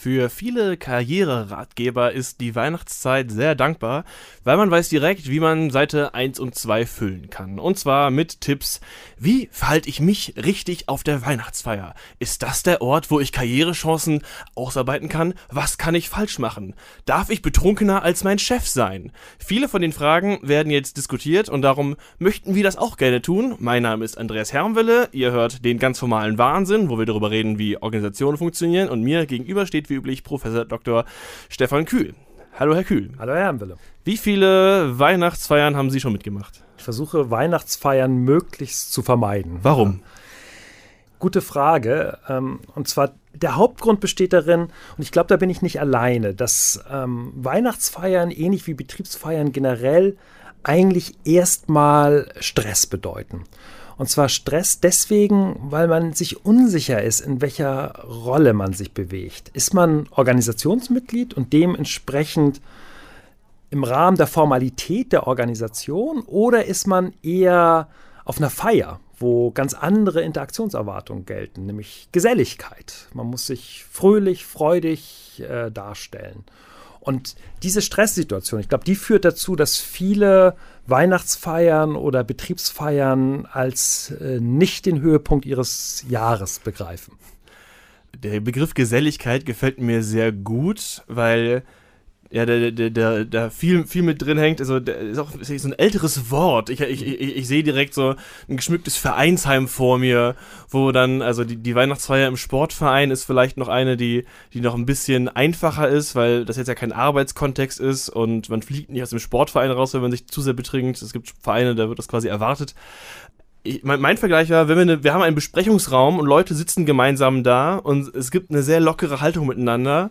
Für viele Karriereratgeber ist die Weihnachtszeit sehr dankbar, weil man weiß direkt, wie man Seite 1 und 2 füllen kann. Und zwar mit Tipps, wie verhalte ich mich richtig auf der Weihnachtsfeier? Ist das der Ort, wo ich Karrierechancen ausarbeiten kann? Was kann ich falsch machen? Darf ich betrunkener als mein Chef sein? Viele von den Fragen werden jetzt diskutiert und darum möchten wir das auch gerne tun. Mein Name ist Andreas Hermwille, ihr hört den ganz formalen Wahnsinn, wo wir darüber reden, wie Organisationen funktionieren und mir gegenüber steht wie üblich Professor Dr. Stefan Kühl. Hallo, Herr Kühl. Hallo, Herr Herrenwille. Wie viele Weihnachtsfeiern haben Sie schon mitgemacht? Ich versuche, Weihnachtsfeiern möglichst zu vermeiden. Warum? Gute Frage. Ähm, und zwar, der Hauptgrund besteht darin, und ich glaube, da bin ich nicht alleine, dass ähm, Weihnachtsfeiern, ähnlich wie Betriebsfeiern generell, eigentlich erstmal Stress bedeuten. Und zwar Stress deswegen, weil man sich unsicher ist, in welcher Rolle man sich bewegt. Ist man Organisationsmitglied und dementsprechend im Rahmen der Formalität der Organisation oder ist man eher auf einer Feier, wo ganz andere Interaktionserwartungen gelten, nämlich Geselligkeit. Man muss sich fröhlich, freudig äh, darstellen. Und diese Stresssituation, ich glaube, die führt dazu, dass viele Weihnachtsfeiern oder Betriebsfeiern als äh, nicht den Höhepunkt ihres Jahres begreifen. Der Begriff Geselligkeit gefällt mir sehr gut, weil ja, da, da, da, da viel, viel mit drin hängt. Also, da ist auch ist so ein älteres Wort. Ich, ich, ich, ich sehe direkt so ein geschmücktes Vereinsheim vor mir, wo dann, also die, die Weihnachtsfeier im Sportverein ist vielleicht noch eine, die, die noch ein bisschen einfacher ist, weil das jetzt ja kein Arbeitskontext ist und man fliegt nicht aus dem Sportverein raus, wenn man sich zu sehr betrinkt. Es gibt Vereine, da wird das quasi erwartet. Ich, mein, mein, Vergleich war, wenn wir, eine, wir haben einen Besprechungsraum und Leute sitzen gemeinsam da und es gibt eine sehr lockere Haltung miteinander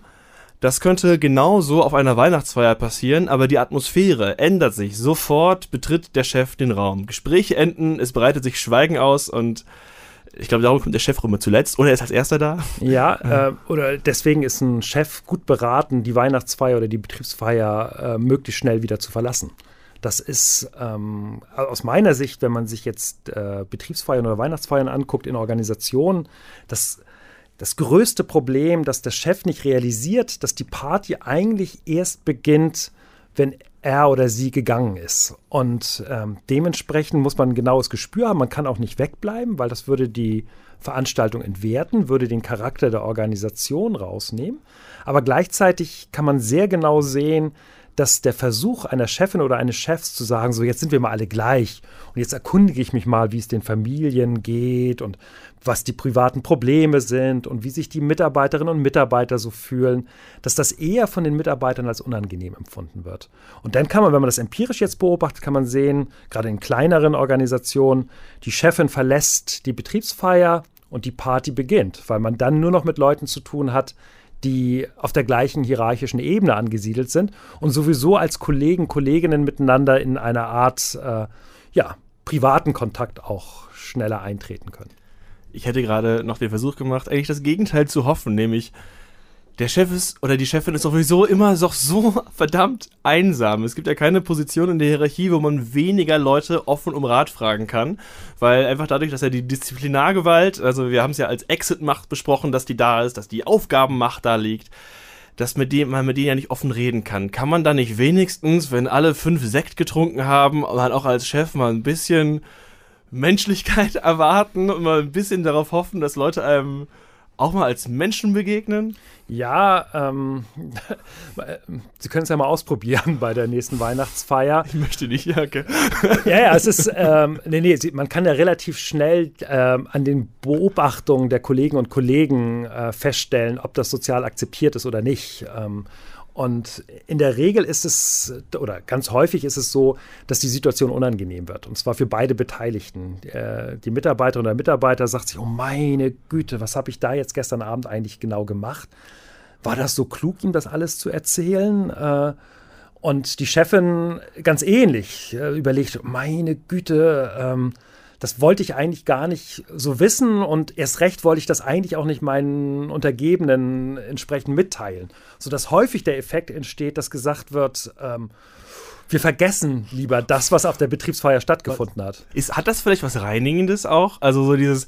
das könnte genauso auf einer Weihnachtsfeier passieren, aber die Atmosphäre ändert sich. Sofort betritt der Chef den Raum. Gespräche enden, es breitet sich Schweigen aus und ich glaube, darum kommt der Chef immer zuletzt oder er ist als erster da. Ja, äh, oder deswegen ist ein Chef gut beraten, die Weihnachtsfeier oder die Betriebsfeier äh, möglichst schnell wieder zu verlassen. Das ist ähm, aus meiner Sicht, wenn man sich jetzt äh, Betriebsfeiern oder Weihnachtsfeiern anguckt in Organisationen, das das größte Problem, dass der Chef nicht realisiert, dass die Party eigentlich erst beginnt, wenn er oder sie gegangen ist. Und ähm, dementsprechend muss man ein genaues Gespür haben. Man kann auch nicht wegbleiben, weil das würde die Veranstaltung entwerten, würde den Charakter der Organisation rausnehmen. Aber gleichzeitig kann man sehr genau sehen, dass der Versuch einer Chefin oder eines Chefs zu sagen, so jetzt sind wir mal alle gleich und jetzt erkundige ich mich mal, wie es den Familien geht und was die privaten Probleme sind und wie sich die Mitarbeiterinnen und Mitarbeiter so fühlen, dass das eher von den Mitarbeitern als unangenehm empfunden wird. Und dann kann man, wenn man das empirisch jetzt beobachtet, kann man sehen, gerade in kleineren Organisationen, die Chefin verlässt die Betriebsfeier und die Party beginnt, weil man dann nur noch mit Leuten zu tun hat, die auf der gleichen hierarchischen Ebene angesiedelt sind und sowieso als Kollegen, Kolleginnen miteinander in einer Art äh, ja, privaten Kontakt auch schneller eintreten können. Ich hätte gerade noch den Versuch gemacht, eigentlich das Gegenteil zu hoffen, nämlich der Chef ist oder die Chefin ist sowieso immer so, so verdammt einsam. Es gibt ja keine Position in der Hierarchie, wo man weniger Leute offen um Rat fragen kann, weil einfach dadurch, dass ja die Disziplinargewalt, also wir haben es ja als Exit-Macht besprochen, dass die da ist, dass die Aufgabenmacht da liegt, dass mit dem, man mit denen ja nicht offen reden kann. Kann man da nicht wenigstens, wenn alle fünf Sekt getrunken haben, man auch als Chef mal ein bisschen Menschlichkeit erwarten und mal ein bisschen darauf hoffen, dass Leute einem auch mal als Menschen begegnen? Ja, ähm, Sie können es ja mal ausprobieren bei der nächsten Weihnachtsfeier. Ich möchte nicht, ja, okay. ja, ja, es ist, ähm, nee, nee, man kann ja relativ schnell ähm, an den Beobachtungen der Kollegen und Kollegen äh, feststellen, ob das sozial akzeptiert ist oder nicht. Ähm, und in der Regel ist es, oder ganz häufig ist es so, dass die Situation unangenehm wird. Und zwar für beide Beteiligten. Äh, die Mitarbeiterin oder Mitarbeiter sagt sich, oh meine Güte, was habe ich da jetzt gestern Abend eigentlich genau gemacht? War das so klug, ihm das alles zu erzählen? Äh, und die Chefin ganz ähnlich äh, überlegt, meine Güte, ähm, das wollte ich eigentlich gar nicht so wissen und erst recht wollte ich das eigentlich auch nicht meinen Untergebenen entsprechend mitteilen. Sodass häufig der Effekt entsteht, dass gesagt wird, ähm, wir vergessen lieber das, was auf der Betriebsfeier stattgefunden hat. Ist, hat das vielleicht was Reinigendes auch? Also so dieses,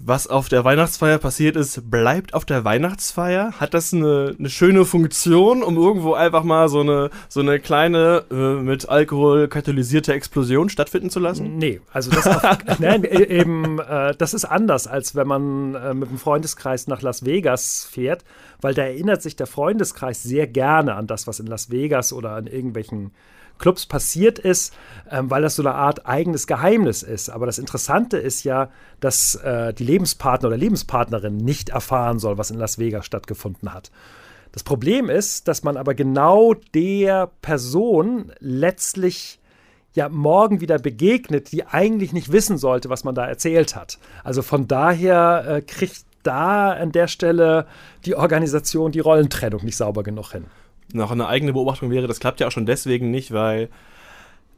was auf der Weihnachtsfeier passiert ist, bleibt auf der Weihnachtsfeier? Hat das eine, eine schöne Funktion, um irgendwo einfach mal so eine, so eine kleine äh, mit Alkohol katalysierte Explosion stattfinden zu lassen? Nee, also das, auf, nein, e, eben, äh, das ist anders, als wenn man äh, mit dem Freundeskreis nach Las Vegas fährt, weil da erinnert sich der Freundeskreis sehr gerne an das, was in Las Vegas oder an irgendwelchen Clubs passiert ist, ähm, weil das so eine Art eigenes Geheimnis ist. Aber das Interessante ist ja, dass äh, die Lebenspartner oder Lebenspartnerin nicht erfahren soll, was in Las Vegas stattgefunden hat. Das Problem ist, dass man aber genau der Person letztlich ja morgen wieder begegnet, die eigentlich nicht wissen sollte, was man da erzählt hat. Also von daher äh, kriegt da an der Stelle die Organisation die Rollentrennung nicht sauber genug hin noch eine eigene Beobachtung wäre, das klappt ja auch schon deswegen nicht, weil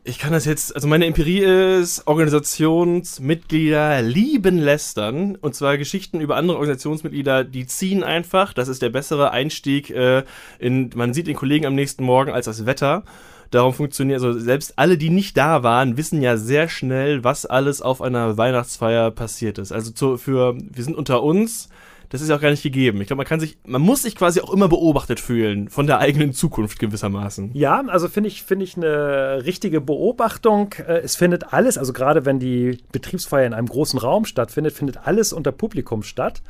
ich kann das jetzt, also meine Empirie ist, Organisationsmitglieder lieben lästern und zwar Geschichten über andere Organisationsmitglieder, die ziehen einfach, das ist der bessere Einstieg äh, in, man sieht den Kollegen am nächsten Morgen als das Wetter. Darum funktioniert, also selbst alle, die nicht da waren, wissen ja sehr schnell, was alles auf einer Weihnachtsfeier passiert ist. Also zu, für, wir sind unter uns, das ist ja auch gar nicht gegeben. Ich glaube, man kann sich, man muss sich quasi auch immer beobachtet fühlen von der eigenen Zukunft gewissermaßen. Ja, also finde ich, finde ich eine richtige Beobachtung. Äh, es findet alles, also gerade wenn die Betriebsfeier in einem großen Raum stattfindet, findet alles unter Publikum statt.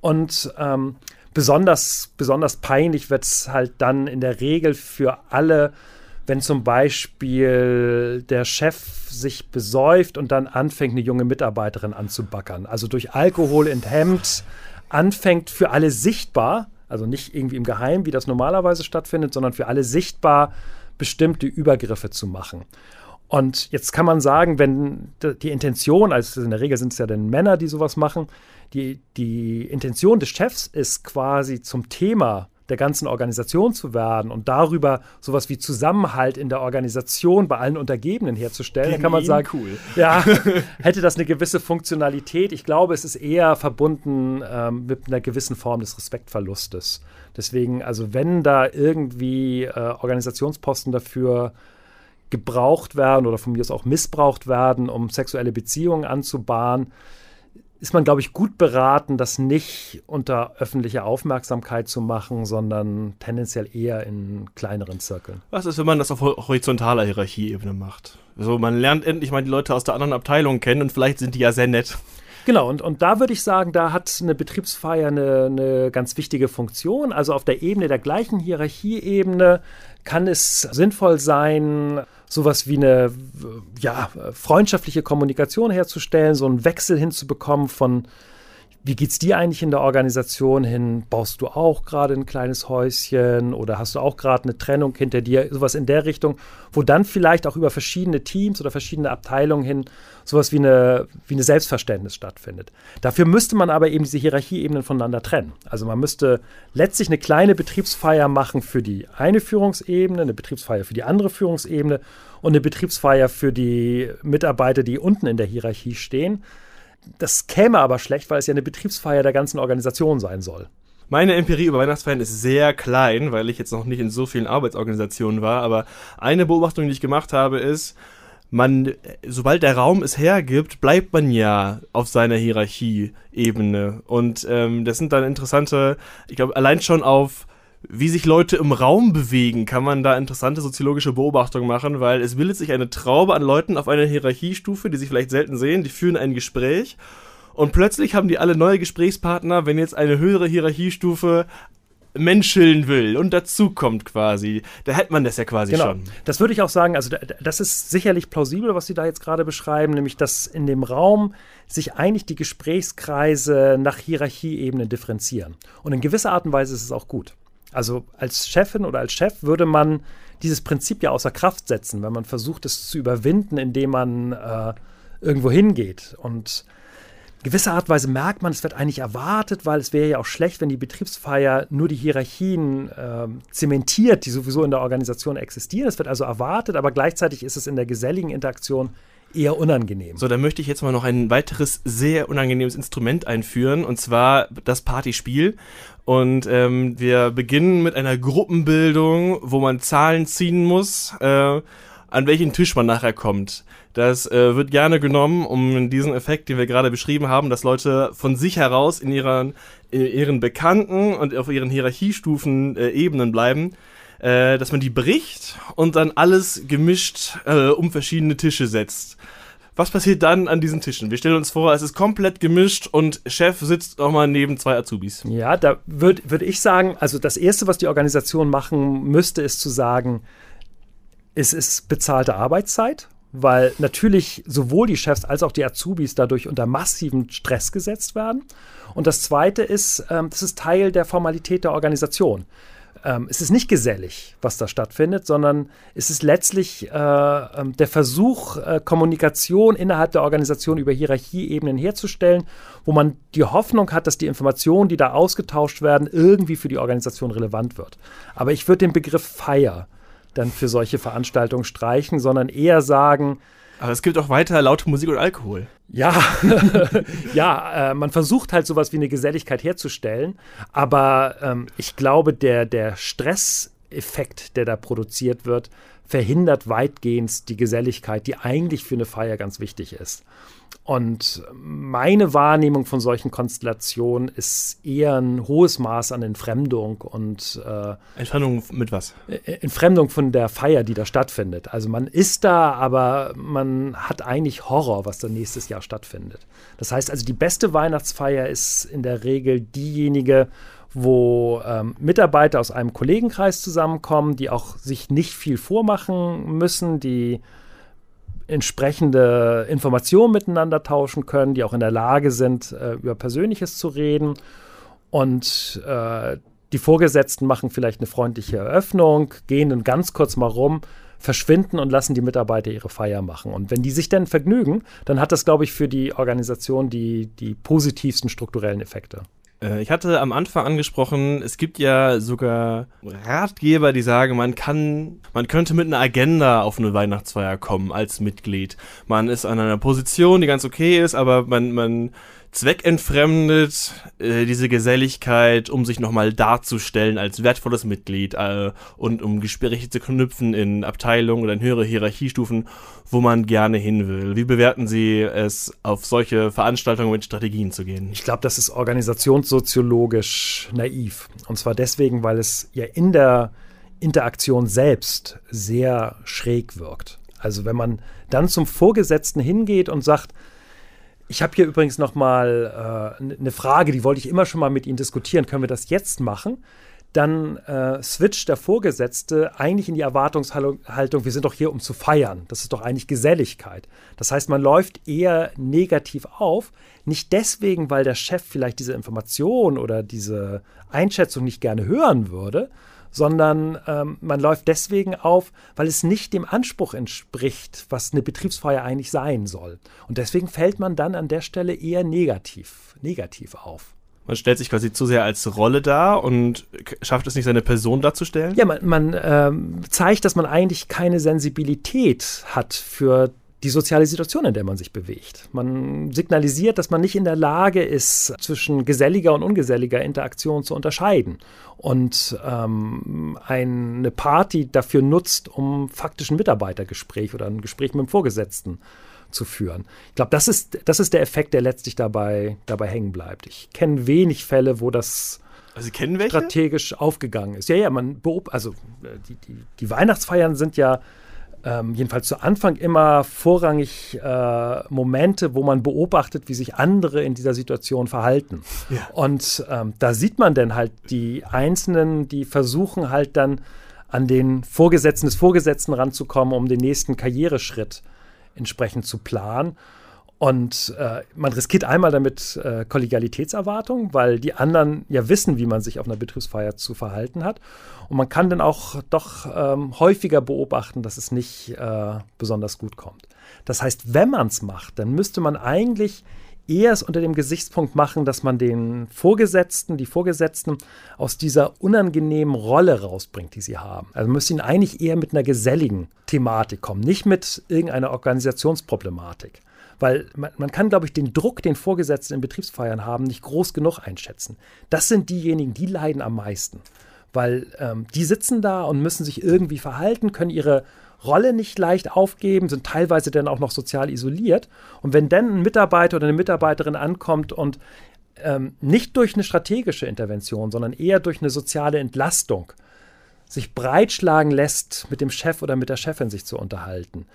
Und ähm, besonders, besonders peinlich wird es halt dann in der Regel für alle, wenn zum Beispiel der Chef sich besäuft und dann anfängt, eine junge Mitarbeiterin anzubackern. Also durch Alkohol enthemmt anfängt für alle sichtbar, also nicht irgendwie im Geheimen, wie das normalerweise stattfindet, sondern für alle sichtbar bestimmte Übergriffe zu machen. Und jetzt kann man sagen, wenn die Intention, also in der Regel sind es ja dann Männer, die sowas machen, die, die Intention des Chefs ist quasi zum Thema der ganzen Organisation zu werden und darüber sowas wie Zusammenhalt in der Organisation bei allen Untergebenen herzustellen, dann kann man sagen, cool. ja, hätte das eine gewisse Funktionalität. Ich glaube, es ist eher verbunden ähm, mit einer gewissen Form des Respektverlustes. Deswegen, also wenn da irgendwie äh, Organisationsposten dafür gebraucht werden oder von mir aus auch missbraucht werden, um sexuelle Beziehungen anzubahnen, ist man, glaube ich, gut beraten, das nicht unter öffentlicher Aufmerksamkeit zu machen, sondern tendenziell eher in kleineren Zirkeln. Was ist, wenn man das auf horizontaler Hierarchieebene macht? Also man lernt endlich mal die Leute aus der anderen Abteilung kennen und vielleicht sind die ja sehr nett. Genau, und, und da würde ich sagen, da hat eine Betriebsfeier eine, eine ganz wichtige Funktion. Also auf der Ebene der gleichen Hierarchieebene kann es sinnvoll sein, sowas wie eine ja, freundschaftliche Kommunikation herzustellen, so einen Wechsel hinzubekommen von wie geht's dir eigentlich in der Organisation hin? Baust du auch gerade ein kleines Häuschen oder hast du auch gerade eine Trennung hinter dir? Sowas in der Richtung, wo dann vielleicht auch über verschiedene Teams oder verschiedene Abteilungen hin sowas wie eine, wie eine Selbstverständnis stattfindet. Dafür müsste man aber eben diese Hierarchieebenen voneinander trennen. Also man müsste letztlich eine kleine Betriebsfeier machen für die eine Führungsebene, eine Betriebsfeier für die andere Führungsebene und eine Betriebsfeier für die Mitarbeiter, die unten in der Hierarchie stehen das käme aber schlecht, weil es ja eine Betriebsfeier der ganzen Organisation sein soll. Meine Empirie über Weihnachtsfeiern ist sehr klein, weil ich jetzt noch nicht in so vielen Arbeitsorganisationen war. Aber eine Beobachtung, die ich gemacht habe, ist, man, sobald der Raum es hergibt, bleibt man ja auf seiner Hierarchieebene. Und ähm, das sind dann interessante, ich glaube, allein schon auf wie sich Leute im Raum bewegen, kann man da interessante soziologische Beobachtungen machen, weil es bildet sich eine Traube an Leuten auf einer Hierarchiestufe, die sich vielleicht selten sehen, die führen ein Gespräch und plötzlich haben die alle neue Gesprächspartner, wenn jetzt eine höhere Hierarchiestufe menscheln will und dazukommt quasi, da hätte man das ja quasi genau. schon. Das würde ich auch sagen, also das ist sicherlich plausibel, was Sie da jetzt gerade beschreiben, nämlich dass in dem Raum sich eigentlich die Gesprächskreise nach Hierarchieebenen differenzieren. Und in gewisser Art und Weise ist es auch gut. Also als Chefin oder als Chef würde man dieses Prinzip ja außer Kraft setzen, wenn man versucht, es zu überwinden, indem man äh, irgendwo hingeht. Und gewisser Art und Weise merkt man, es wird eigentlich erwartet, weil es wäre ja auch schlecht, wenn die Betriebsfeier nur die Hierarchien äh, zementiert, die sowieso in der Organisation existieren. Es wird also erwartet, aber gleichzeitig ist es in der geselligen Interaktion eher unangenehm. So, dann möchte ich jetzt mal noch ein weiteres sehr unangenehmes Instrument einführen, und zwar das Partyspiel. Und ähm, wir beginnen mit einer Gruppenbildung, wo man Zahlen ziehen muss. Äh, an welchen Tisch man nachher kommt. Das äh, wird gerne genommen, um diesen Effekt, den wir gerade beschrieben haben, dass Leute von sich heraus in ihren, in ihren Bekannten und auf ihren Hierarchiestufen äh, Ebenen bleiben, äh, dass man die bricht und dann alles gemischt äh, um verschiedene Tische setzt. Was passiert dann an diesen Tischen? Wir stellen uns vor, es ist komplett gemischt und Chef sitzt auch mal neben zwei Azubis. Ja, da würde würd ich sagen, also das Erste, was die Organisation machen müsste, ist zu sagen, es ist bezahlte Arbeitszeit, weil natürlich sowohl die Chefs als auch die Azubis dadurch unter massiven Stress gesetzt werden. Und das Zweite ist, ähm, das ist Teil der Formalität der Organisation ähm, es ist nicht gesellig, was da stattfindet, sondern es ist letztlich äh, ähm, der Versuch, äh, Kommunikation innerhalb der Organisation über Hierarchieebenen herzustellen, wo man die Hoffnung hat, dass die Informationen, die da ausgetauscht werden, irgendwie für die Organisation relevant wird. Aber ich würde den Begriff Feier dann für solche Veranstaltungen streichen, sondern eher sagen, aber es gibt auch weiter laute Musik und Alkohol. Ja, ja, äh, man versucht halt sowas wie eine Geselligkeit herzustellen, aber ähm, ich glaube, der, der Stresseffekt, der da produziert wird, verhindert weitgehend die Geselligkeit, die eigentlich für eine Feier ganz wichtig ist. Und meine Wahrnehmung von solchen Konstellationen ist eher ein hohes Maß an Entfremdung und äh, Entfremdung mit was? Äh, Entfremdung von der Feier, die da stattfindet. Also man ist da, aber man hat eigentlich Horror, was da nächstes Jahr stattfindet. Das heißt also, die beste Weihnachtsfeier ist in der Regel diejenige, wo ähm, Mitarbeiter aus einem Kollegenkreis zusammenkommen, die auch sich nicht viel vormachen müssen, die entsprechende Informationen miteinander tauschen können, die auch in der Lage sind, äh, über Persönliches zu reden. Und äh, die Vorgesetzten machen vielleicht eine freundliche Eröffnung, gehen dann ganz kurz mal rum, verschwinden und lassen die Mitarbeiter ihre Feier machen. Und wenn die sich dann vergnügen, dann hat das, glaube ich, für die Organisation die, die positivsten strukturellen Effekte. Äh, ich hatte am Anfang angesprochen, es gibt ja sogar Ratgeber, die sagen, man kann, man könnte mit einer Agenda auf eine Weihnachtsfeier kommen als Mitglied. Man ist an einer Position, die ganz okay ist, aber man, man zweckentfremdet äh, diese Geselligkeit, um sich nochmal darzustellen als wertvolles Mitglied äh, und um Gespräche zu knüpfen in Abteilungen oder in höhere Hierarchiestufen, wo man gerne hin will. Wie bewerten Sie es, auf solche Veranstaltungen mit Strategien zu gehen? Ich glaube, das ist organisationssoziologisch naiv. Und zwar deswegen, weil es ja in der Interaktion selbst sehr schräg wirkt. Also wenn man dann zum Vorgesetzten hingeht und sagt, ich habe hier übrigens noch mal äh, eine Frage, die wollte ich immer schon mal mit Ihnen diskutieren. Können wir das jetzt machen? Dann äh, switcht der Vorgesetzte eigentlich in die Erwartungshaltung, wir sind doch hier, um zu feiern. Das ist doch eigentlich Geselligkeit. Das heißt, man läuft eher negativ auf. Nicht deswegen, weil der Chef vielleicht diese Information oder diese Einschätzung nicht gerne hören würde, sondern ähm, man läuft deswegen auf, weil es nicht dem Anspruch entspricht, was eine Betriebsfeier eigentlich sein soll. Und deswegen fällt man dann an der Stelle eher negativ, negativ auf. Man stellt sich quasi zu sehr als Rolle dar und schafft es nicht, seine Person darzustellen? Ja, man, man ähm, zeigt, dass man eigentlich keine Sensibilität hat für die soziale Situation, in der man sich bewegt. Man signalisiert, dass man nicht in der Lage ist, zwischen geselliger und ungeselliger Interaktion zu unterscheiden und ähm, eine Party dafür nutzt, um faktisch ein Mitarbeitergespräch oder ein Gespräch mit dem Vorgesetzten zu führen. Ich glaube, das ist, das ist der Effekt, der letztlich dabei, dabei hängen bleibt. Ich kenne wenig Fälle, wo das also strategisch aufgegangen ist. Ja, ja, man beobachtet, also äh, die, die, die Weihnachtsfeiern sind ja ähm, jedenfalls zu Anfang immer vorrangig äh, Momente, wo man beobachtet, wie sich andere in dieser Situation verhalten. Ja. Und ähm, da sieht man dann halt die Einzelnen, die versuchen halt dann an den Vorgesetzten des Vorgesetzten ranzukommen, um den nächsten Karriereschritt entsprechend zu planen. Und äh, man riskiert einmal damit äh, Kollegialitätserwartung, weil die anderen ja wissen, wie man sich auf einer Betriebsfeier zu verhalten hat. Und man kann dann auch doch ähm, häufiger beobachten, dass es nicht äh, besonders gut kommt. Das heißt, wenn man es macht, dann müsste man eigentlich eher es unter dem Gesichtspunkt machen, dass man den Vorgesetzten, die Vorgesetzten aus dieser unangenehmen Rolle rausbringt, die sie haben. Also man müsste ihnen eigentlich eher mit einer geselligen Thematik kommen, nicht mit irgendeiner Organisationsproblematik. Weil man, man kann, glaube ich, den Druck, den Vorgesetzten in Betriebsfeiern haben, nicht groß genug einschätzen. Das sind diejenigen, die leiden am meisten. Weil ähm, die sitzen da und müssen sich irgendwie verhalten, können ihre Rolle nicht leicht aufgeben, sind teilweise dann auch noch sozial isoliert. Und wenn dann ein Mitarbeiter oder eine Mitarbeiterin ankommt und ähm, nicht durch eine strategische Intervention, sondern eher durch eine soziale Entlastung sich breitschlagen lässt, mit dem Chef oder mit der Chefin sich zu unterhalten,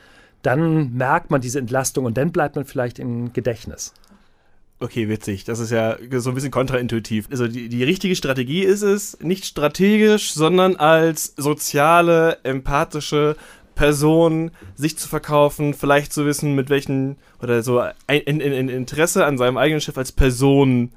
dann merkt man diese Entlastung und dann bleibt man vielleicht im Gedächtnis. Okay, witzig. Das ist ja so ein bisschen kontraintuitiv. Also die, die richtige Strategie ist es, nicht strategisch, sondern als soziale, empathische Person sich zu verkaufen, vielleicht zu wissen, mit welchen, oder so ein, ein, ein Interesse an seinem eigenen Chef als Person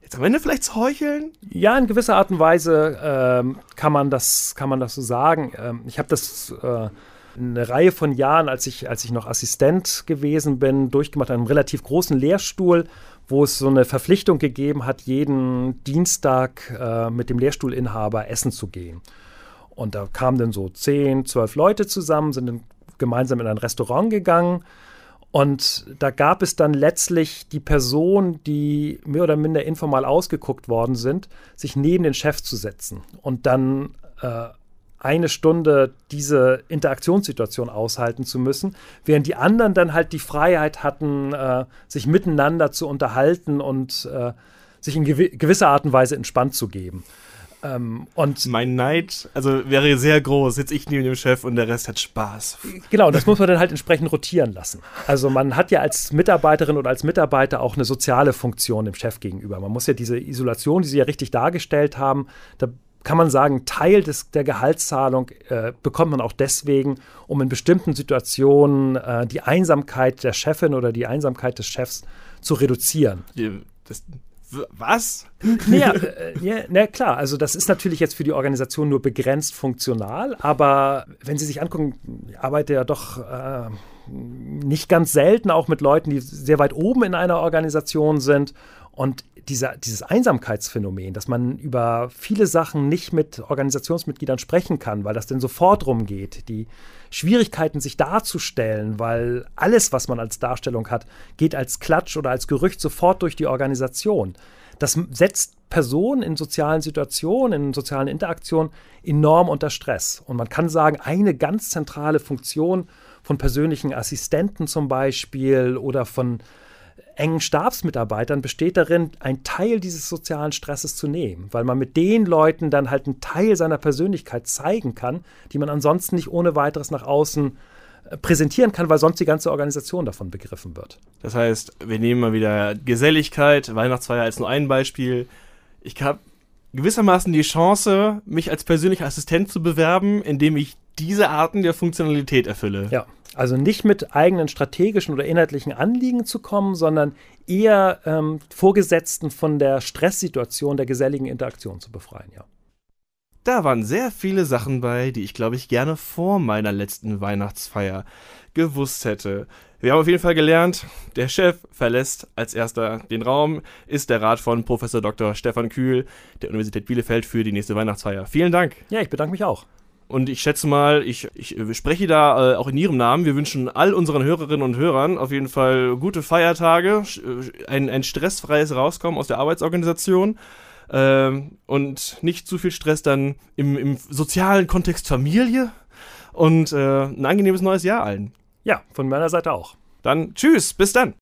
jetzt am Ende vielleicht zu heucheln? Ja, in gewisser Art und Weise ähm, kann, man das, kann man das so sagen. Ähm, ich habe das äh, eine Reihe von Jahren, als ich, als ich noch Assistent gewesen bin, durchgemacht, einem relativ großen Lehrstuhl, wo es so eine Verpflichtung gegeben hat, jeden Dienstag äh, mit dem Lehrstuhlinhaber essen zu gehen. Und da kamen dann so zehn, zwölf Leute zusammen, sind dann gemeinsam in ein Restaurant gegangen. Und da gab es dann letztlich die Person, die mehr oder minder informal ausgeguckt worden sind, sich neben den Chef zu setzen und dann äh, eine Stunde diese Interaktionssituation aushalten zu müssen, während die anderen dann halt die Freiheit hatten, äh, sich miteinander zu unterhalten und äh, sich in gew gewisser Art und Weise entspannt zu geben. Ähm, und mein Neid, also wäre sehr groß. Sitze ich neben dem Chef und der Rest hat Spaß. Genau, das muss man dann halt entsprechend rotieren lassen. Also man hat ja als Mitarbeiterin oder als Mitarbeiter auch eine soziale Funktion dem Chef gegenüber. Man muss ja diese Isolation, die Sie ja richtig dargestellt haben, da kann man sagen, Teil des, der Gehaltszahlung äh, bekommt man auch deswegen, um in bestimmten Situationen äh, die Einsamkeit der Chefin oder die Einsamkeit des Chefs zu reduzieren. Das, was? Naja, äh, ja, na klar, also das ist natürlich jetzt für die Organisation nur begrenzt funktional, aber wenn Sie sich angucken, ich arbeite ja doch äh, nicht ganz selten auch mit Leuten, die sehr weit oben in einer Organisation sind und dieser, dieses Einsamkeitsphänomen, dass man über viele Sachen nicht mit Organisationsmitgliedern sprechen kann, weil das denn sofort rumgeht, die Schwierigkeiten, sich darzustellen, weil alles, was man als Darstellung hat, geht als Klatsch oder als Gerücht sofort durch die Organisation. Das setzt Personen in sozialen Situationen, in sozialen Interaktionen enorm unter Stress. Und man kann sagen, eine ganz zentrale Funktion von persönlichen Assistenten zum Beispiel oder von engen Stabsmitarbeitern besteht darin, einen Teil dieses sozialen Stresses zu nehmen, weil man mit den Leuten dann halt einen Teil seiner Persönlichkeit zeigen kann, die man ansonsten nicht ohne weiteres nach außen äh, präsentieren kann, weil sonst die ganze Organisation davon begriffen wird. Das heißt, wir nehmen mal wieder Geselligkeit, Weihnachtsfeier als nur ein Beispiel. Ich habe gewissermaßen die Chance, mich als persönlicher Assistent zu bewerben, indem ich diese Arten der Funktionalität erfülle. Ja. Also nicht mit eigenen strategischen oder inhaltlichen Anliegen zu kommen, sondern eher ähm, Vorgesetzten von der Stresssituation der geselligen Interaktion zu befreien, ja. Da waren sehr viele Sachen bei, die ich, glaube ich, gerne vor meiner letzten Weihnachtsfeier gewusst hätte. Wir haben auf jeden Fall gelernt, der Chef verlässt als erster den Raum, ist der Rat von Professor Dr. Stefan Kühl der Universität Bielefeld für die nächste Weihnachtsfeier. Vielen Dank. Ja, ich bedanke mich auch. Und ich schätze mal, ich, ich spreche da äh, auch in Ihrem Namen. Wir wünschen all unseren Hörerinnen und Hörern auf jeden Fall gute Feiertage, äh, ein, ein stressfreies Rauskommen aus der Arbeitsorganisation ähm, und nicht zu viel Stress dann im, im sozialen Kontext Familie und äh, ein angenehmes neues Jahr allen. Ja, von meiner Seite auch. Dann tschüss, bis dann.